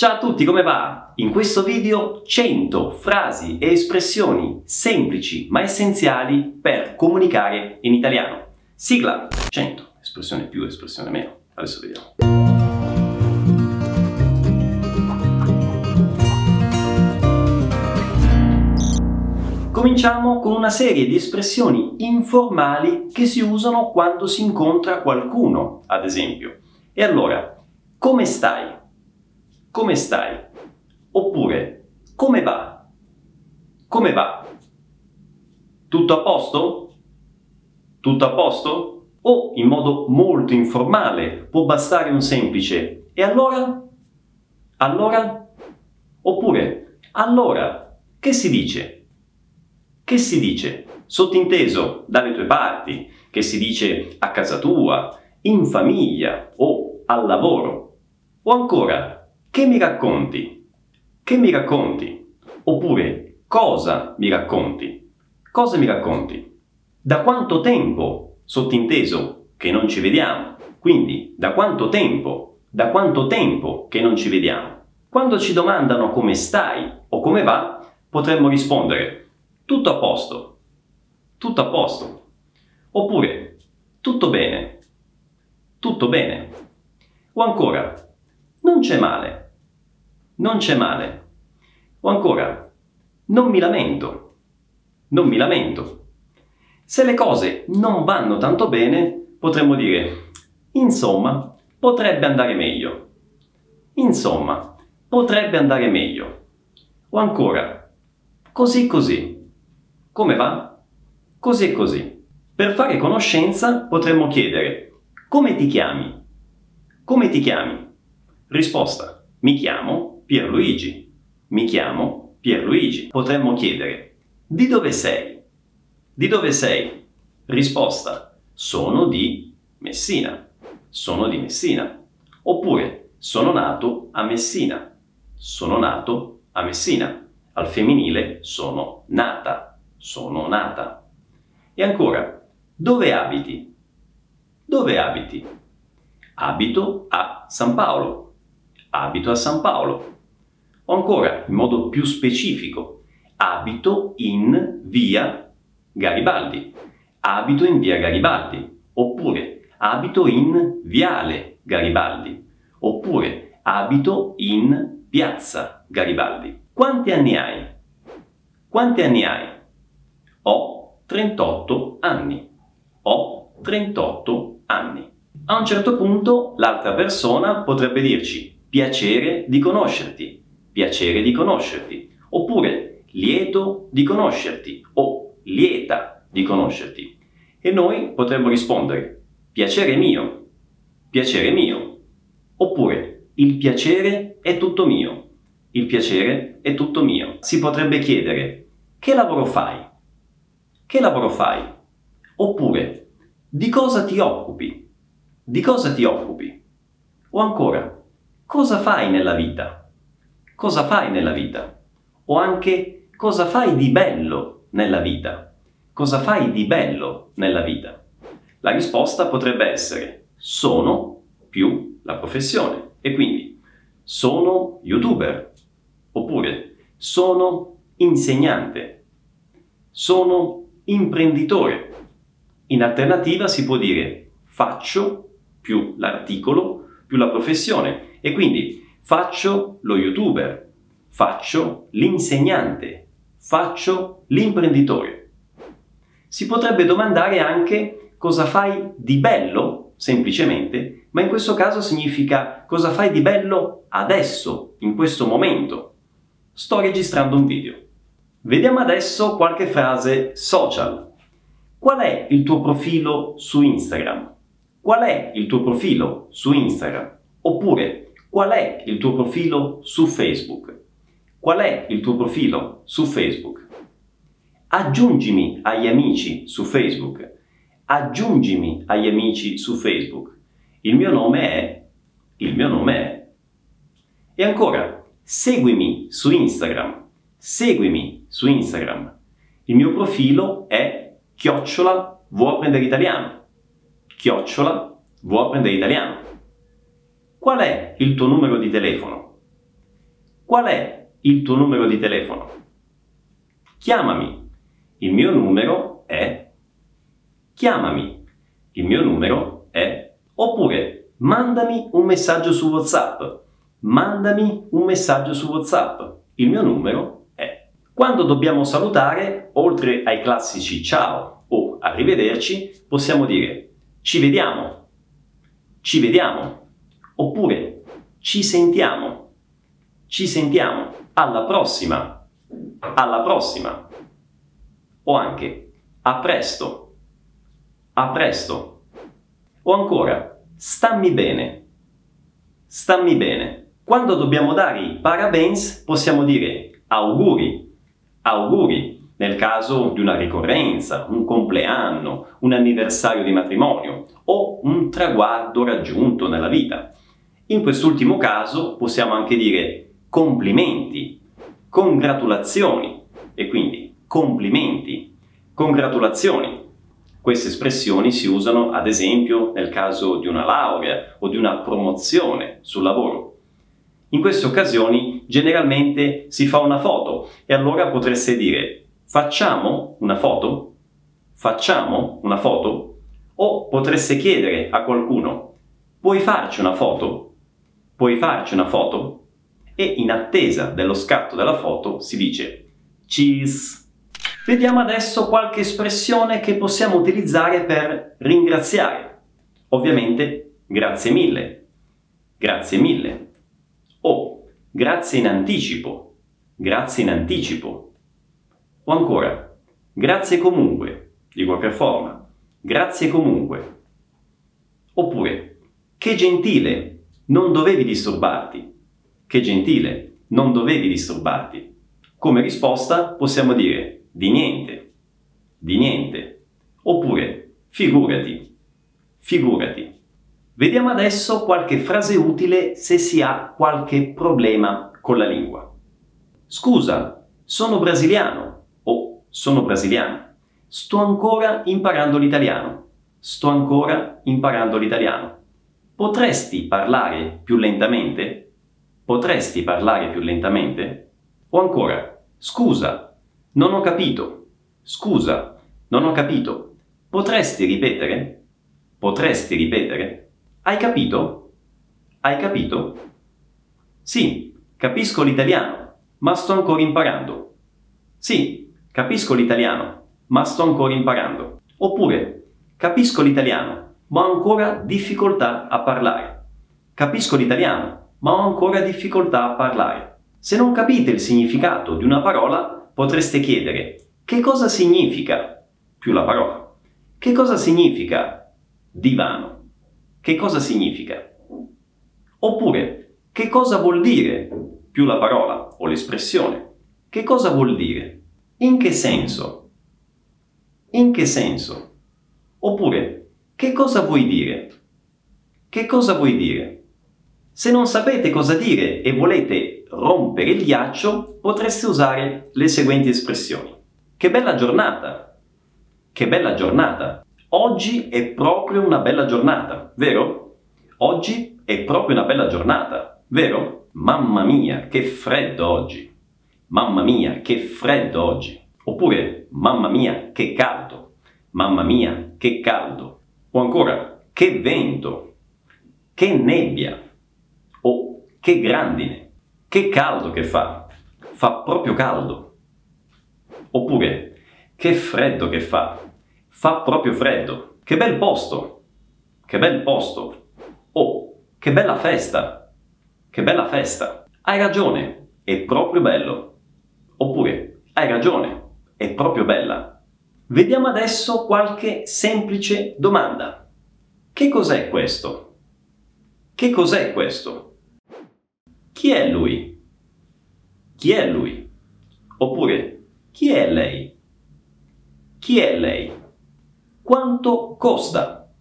Ciao a tutti, come va? In questo video 100 frasi e espressioni semplici ma essenziali per comunicare in italiano. Sigla 100, espressione più, espressione meno. Adesso vediamo. Cominciamo con una serie di espressioni informali che si usano quando si incontra qualcuno, ad esempio. E allora, come stai? Come stai? Oppure come va? Come va? Tutto a posto? Tutto a posto? O in modo molto informale può bastare un semplice e allora? Allora? Oppure allora che si dice? Che si dice? Sottinteso dalle tue parti, che si dice a casa tua, in famiglia o al lavoro. O ancora che mi racconti? Che mi racconti? Oppure cosa mi racconti? Cosa mi racconti? Da quanto tempo, sottinteso, che non ci vediamo? Quindi, da quanto tempo? Da quanto tempo che non ci vediamo? Quando ci domandano come stai o come va, potremmo rispondere tutto a posto, tutto a posto. Oppure tutto bene, tutto bene. O ancora, non c'è male non c'è male. O ancora, non mi lamento, non mi lamento. Se le cose non vanno tanto bene, potremmo dire, insomma, potrebbe andare meglio. Insomma, potrebbe andare meglio. O ancora, così così. Come va? Così e così. Per fare conoscenza potremmo chiedere, come ti chiami? Come ti chiami? Risposta, mi chiamo Pierluigi. Mi chiamo Pierluigi. Potremmo chiedere, di dove sei? Di dove sei? Risposta, sono di Messina. Sono di Messina. Oppure, sono nato a Messina. Sono nato a Messina. Al femminile sono nata. Sono nata. E ancora, dove abiti? Dove abiti? Abito a San Paolo. Abito a San Paolo. O ancora, in modo più specifico, abito in via Garibaldi. Abito in via Garibaldi. Oppure abito in viale Garibaldi. Oppure abito in piazza Garibaldi. Quanti anni hai? Quanti anni hai? Ho 38 anni. Ho 38 anni. A un certo punto l'altra persona potrebbe dirci piacere di conoscerti piacere di conoscerti, oppure lieto di conoscerti o lieta di conoscerti. E noi potremmo rispondere piacere mio, piacere mio, oppure il piacere è tutto mio, il piacere è tutto mio. Si potrebbe chiedere che lavoro fai? Che lavoro fai? Oppure di cosa ti occupi? Di cosa ti occupi? O ancora, cosa fai nella vita? Cosa fai nella vita? O anche cosa fai di bello nella vita? Cosa fai di bello nella vita? La risposta potrebbe essere sono più la professione e quindi sono youtuber oppure sono insegnante, sono imprenditore. In alternativa si può dire faccio più l'articolo più la professione e quindi faccio lo youtuber, faccio l'insegnante, faccio l'imprenditore. Si potrebbe domandare anche cosa fai di bello, semplicemente, ma in questo caso significa cosa fai di bello adesso, in questo momento. Sto registrando un video. Vediamo adesso qualche frase social. Qual è il tuo profilo su Instagram? Qual è il tuo profilo su Instagram? Oppure Qual è il tuo profilo su Facebook? Qual è il tuo profilo su Facebook? Aggiungimi agli amici su Facebook. Aggiungimi agli amici su Facebook. Il mio nome è... Il mio nome è... E ancora, seguimi su Instagram. Seguimi su Instagram. Il mio profilo è chiocciola vuoi apprendere italiano. Chiocciola vuoi apprendere italiano. Qual è il tuo numero di telefono? Qual è il tuo numero di telefono? Chiamami. Il mio numero è... Chiamami. Il mio numero è... Oppure mandami un messaggio su WhatsApp. Mandami un messaggio su WhatsApp. Il mio numero è... Quando dobbiamo salutare, oltre ai classici ciao o arrivederci, possiamo dire ci vediamo, ci vediamo, oppure ci sentiamo, ci sentiamo, alla prossima, alla prossima, o anche a presto, a presto, o ancora stammi bene, stammi bene. Quando dobbiamo dare i parabens possiamo dire auguri, auguri, nel caso di una ricorrenza, un compleanno, un anniversario di matrimonio o un traguardo raggiunto nella vita. In quest'ultimo caso possiamo anche dire complimenti, congratulazioni e quindi complimenti, congratulazioni. Queste espressioni si usano ad esempio nel caso di una laurea o di una promozione sul lavoro. In queste occasioni generalmente si fa una foto e allora potreste dire Facciamo una foto? Facciamo una foto? O potreste chiedere a qualcuno, puoi farci una foto? Puoi farci una foto? E in attesa dello scatto della foto si dice cheese. Vediamo adesso qualche espressione che possiamo utilizzare per ringraziare. Ovviamente, grazie mille. Grazie mille. O grazie in anticipo. Grazie in anticipo. O ancora, grazie comunque, di qualche forma, grazie comunque. Oppure, che gentile, non dovevi disturbarti. Che gentile, non dovevi disturbarti. Come risposta possiamo dire di niente, di niente. Oppure, figurati, figurati. Vediamo adesso qualche frase utile se si ha qualche problema con la lingua. Scusa, sono brasiliano sono brasiliano. Sto ancora imparando l'italiano. Sto ancora imparando l'italiano. Potresti parlare più lentamente? Potresti parlare più lentamente? O ancora, scusa, non ho capito. Scusa, non ho capito. Potresti ripetere? Potresti ripetere? Hai capito? Hai capito? Sì, capisco l'italiano, ma sto ancora imparando. Sì, Capisco l'italiano, ma sto ancora imparando. Oppure, capisco l'italiano, ma ho ancora difficoltà a parlare. Capisco l'italiano, ma ho ancora difficoltà a parlare. Se non capite il significato di una parola, potreste chiedere che cosa significa più la parola. Che cosa significa divano? Che cosa significa? Oppure, che cosa vuol dire più la parola o l'espressione? Che cosa vuol dire? In che senso? In che senso? Oppure, che cosa vuoi dire? Che cosa vuoi dire? Se non sapete cosa dire e volete rompere il ghiaccio, potreste usare le seguenti espressioni. Che bella giornata! Che bella giornata! Oggi è proprio una bella giornata, vero? Oggi è proprio una bella giornata, vero? Mamma mia, che freddo oggi! Mamma mia, che freddo oggi. Oppure, mamma mia, che caldo. Mamma mia, che caldo. O ancora, che vento. Che nebbia. O che grandine. Che caldo che fa. Fa proprio caldo. Oppure, che freddo che fa. Fa proprio freddo. Che bel posto. Che bel posto. Oh, che bella festa. Che bella festa. Hai ragione, è proprio bello. Oppure, hai ragione, è proprio bella. Vediamo adesso qualche semplice domanda. Che cos'è questo? Che cos'è questo? Chi è lui? Chi è lui? Oppure, chi è lei? Chi è lei? Quanto costa?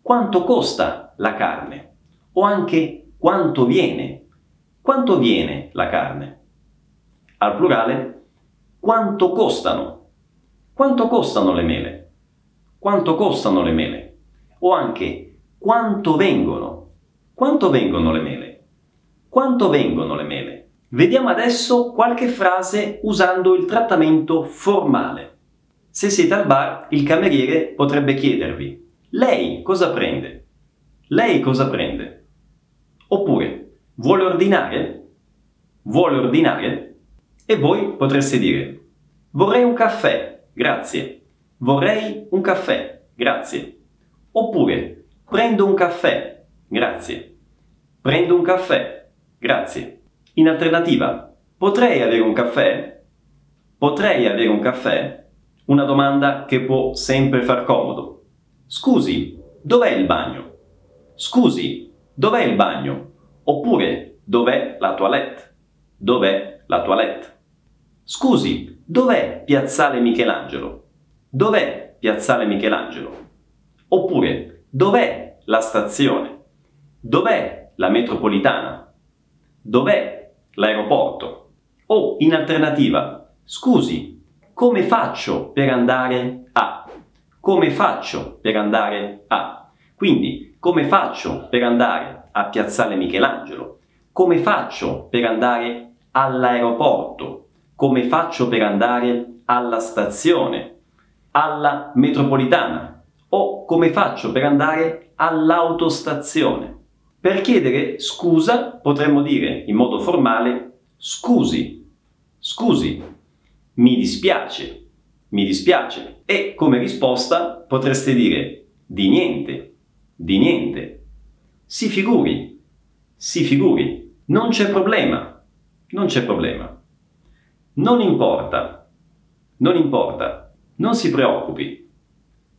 Quanto costa la carne? O anche quanto viene? Quanto viene la carne? al plurale, quanto costano? Quanto costano le mele? Quanto costano le mele? O anche quanto vengono? Quanto vengono le mele? Quanto vengono le mele? Vediamo adesso qualche frase usando il trattamento formale. Se siete al bar, il cameriere potrebbe chiedervi: Lei cosa prende? Lei cosa prende? Oppure, vuole ordinare? Vuole ordinare? E voi potreste dire: Vorrei un caffè, grazie. Vorrei un caffè, grazie. Oppure, prendo un caffè, grazie. Prendo un caffè, grazie. In alternativa, potrei avere un caffè? Potrei avere un caffè? Una domanda che può sempre far comodo. Scusi, dov'è il bagno? Scusi, dov'è il bagno? Oppure, dov'è la toilette? Dov'è la toilette? Scusi, dov'è Piazzale Michelangelo? Dov'è Piazzale Michelangelo? Oppure, dov'è la stazione? Dov'è la metropolitana? Dov'è l'aeroporto. O in alternativa, scusi, come faccio per andare a? Come faccio per andare a? Quindi, come faccio per andare a Piazzale Michelangelo? Come faccio per andare all'aeroporto? Come faccio per andare alla stazione? Alla metropolitana? O come faccio per andare all'autostazione? Per chiedere scusa potremmo dire in modo formale scusi, scusi, mi dispiace, mi dispiace. E come risposta potreste dire di niente, di niente. Si figuri, si figuri, non c'è problema, non c'è problema. Non importa, non importa, non si preoccupi,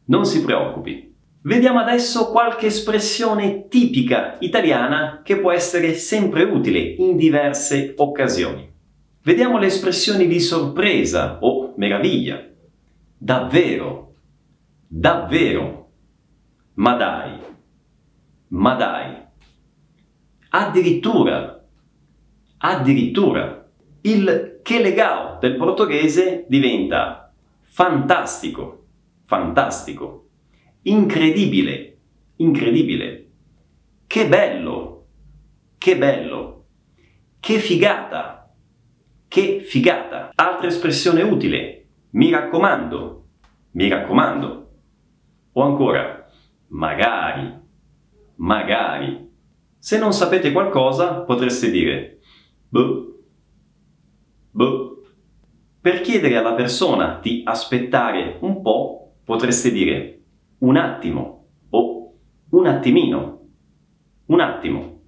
non si preoccupi. Vediamo adesso qualche espressione tipica italiana che può essere sempre utile in diverse occasioni. Vediamo le espressioni di sorpresa o meraviglia. Davvero, davvero, ma dai, ma dai. Addirittura, addirittura. Il che legao del portoghese diventa fantastico, fantastico incredibile, incredibile. Che bello, che bello, che figata, che figata. Altra espressione utile, mi raccomando, mi raccomando. O ancora, magari, magari. Se non sapete qualcosa potreste dire, boh, boh. Per chiedere alla persona di aspettare un po', potreste dire un attimo o un attimino, un attimo,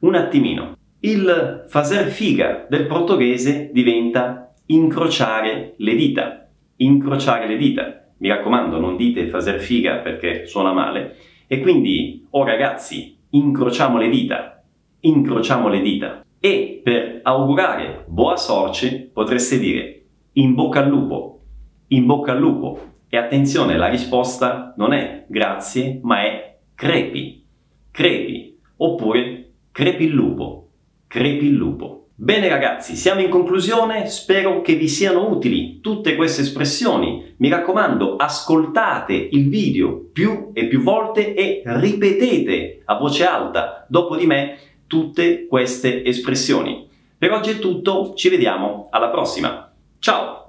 un attimino. Il fazer figa del portoghese diventa incrociare le dita, incrociare le dita. Mi raccomando, non dite fazer figa perché suona male. E quindi, oh ragazzi, incrociamo le dita, incrociamo le dita. E per augurare boa sorte potreste dire in bocca al lupo, in bocca al lupo, e attenzione, la risposta non è grazie, ma è crepi, crepi, oppure crepi il lupo, crepi il lupo. Bene ragazzi, siamo in conclusione, spero che vi siano utili tutte queste espressioni. Mi raccomando, ascoltate il video più e più volte e ripetete a voce alta. Dopo di me tutte queste espressioni. Per oggi è tutto, ci vediamo alla prossima. Ciao!